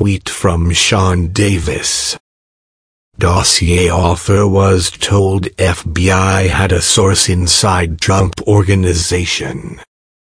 tweet from Sean Davis. Dossier author was told FBI had a source inside Trump Organization.